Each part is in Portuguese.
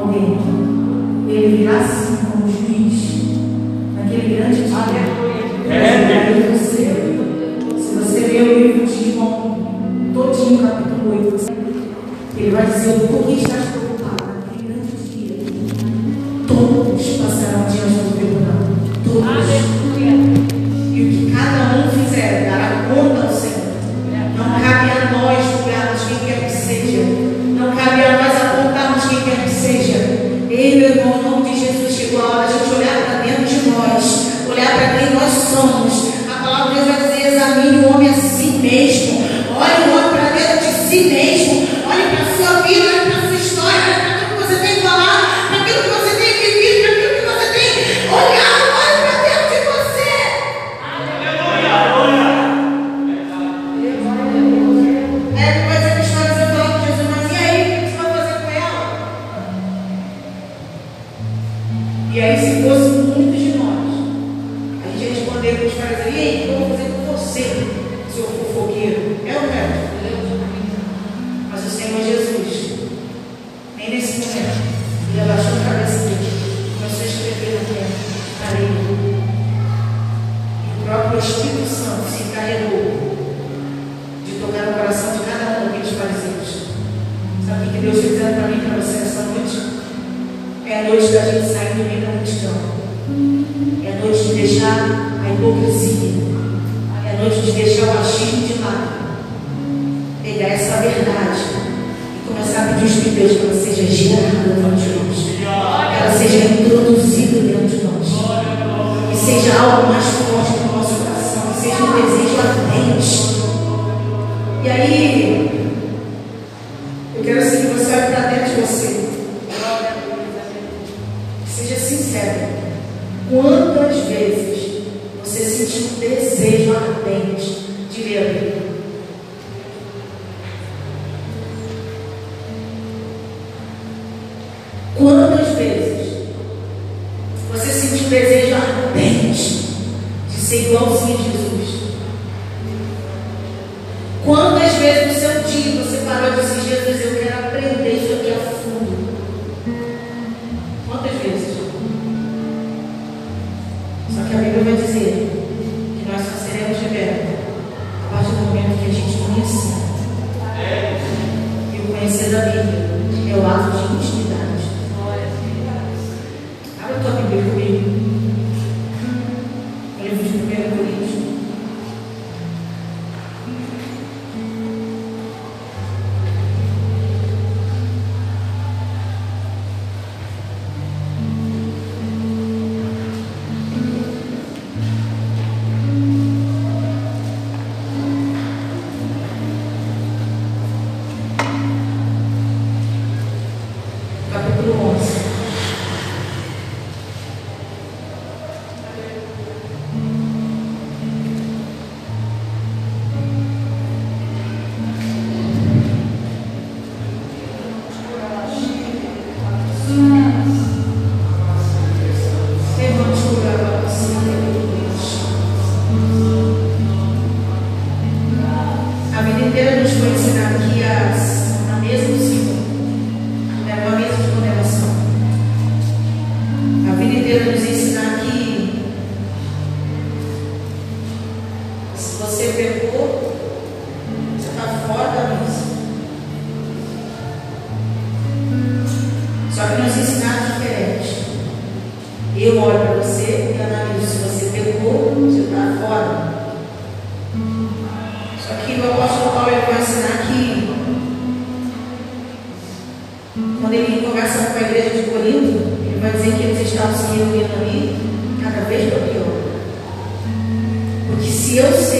alguém aqui. Ele virá assim como juiz, naquele grande dia. Aleluia. É. Você, se você ler o livro de João, todinho, capítulo 8, ele vai dizer: por que estás preocupado? Naquele grande dia, todos passarão. viver da multidão. É noite de deixar a hipocrisia. É noite de deixar o machismo de lado. Pegar essa verdade e começar a pedir os de Deus seja gerada dentro de nós. Que ela seja introduzida dentro de nós. e seja algo mais profundo. Seja sincero. Quantas vezes você sentiu um desejo ardente de ler a Bíblia? Quantas vezes você sentiu um desejo ardente de ser igualzinho a Jesus? Quantas vezes no seu dia você parou de se Jesus? eu vou dizer que nós só seremos libertos a partir do momento que a gente conhece, E o conhecer da Bíblia é o ato de instruir. Eu olho para você e analiso se você pegou, se está fora. Só que o apóstolo Paulo ele vai ensinar que quando ele conversa com a igreja de Corinto, ele vai dizer que eles estavam se reunindo ali cada vez pior. Porque se eu sei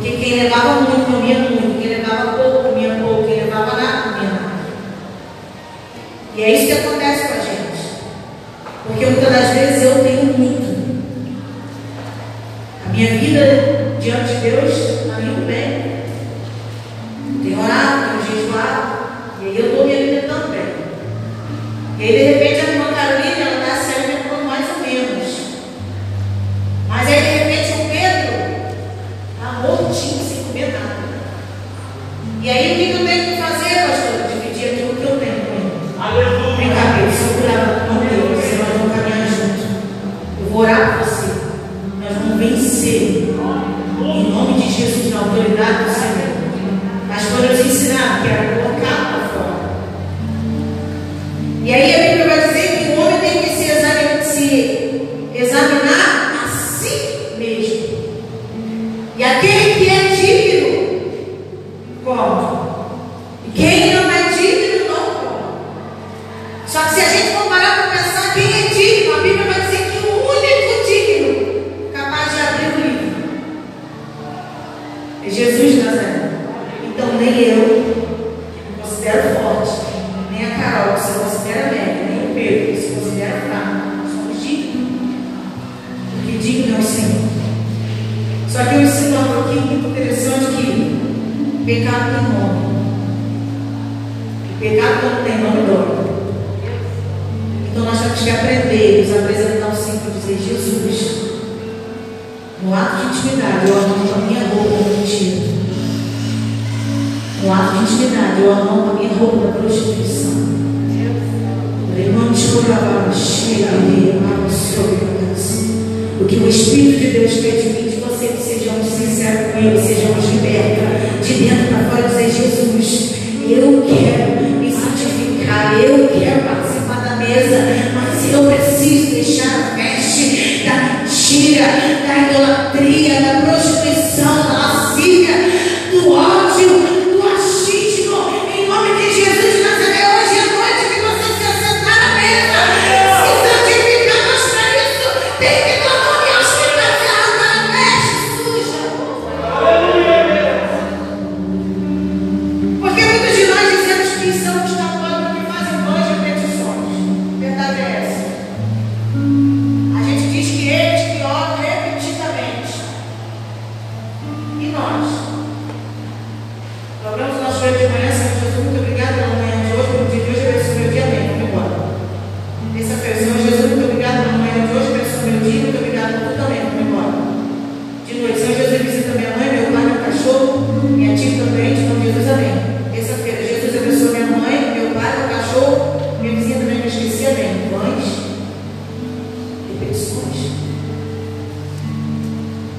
Porque quem levava muito comia muito, quem levava pouco comia pouco, quem levava nada comia nada. E é isso que acontece com a gente. Porque muitas das vezes eu tenho muito. A minha vida diante de Deus Yeah. Zaqueu ensinando aqui muito interessante que pecado tem nome. E pecado quando tem nome dói. Então nós temos que aprender, nos apresentar o simples dizer Jesus. No ato de intimidade, eu amo a minha roupa é contigo. No ato de intimidade, eu amo a minha roupa da prostituição. Levante o lavar, chega ali, abre o seu coração. O que o Espírito de Deus pede de mim, de você que sejamos sinceros com Ele, sejamos libertos.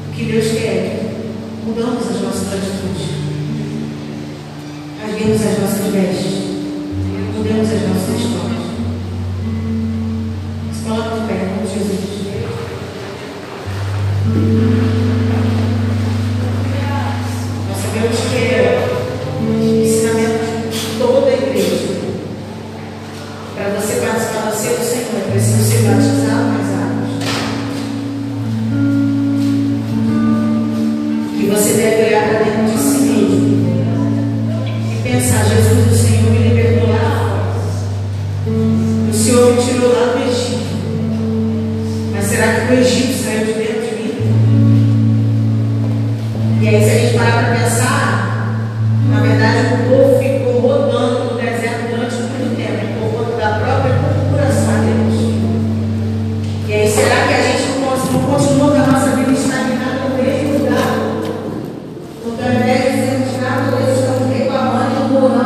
O que Deus quer é que mudamos as nossas atitudes, rasguemos as nossas vestes, mudemos as nossas histórias. Se coloca de pé, como Jesus. você deve olhar para dentro de si mesmo e pensar: Jesus, o Senhor me libertou lá fora. O Senhor me tirou lá do Egito. Mas será que o Egito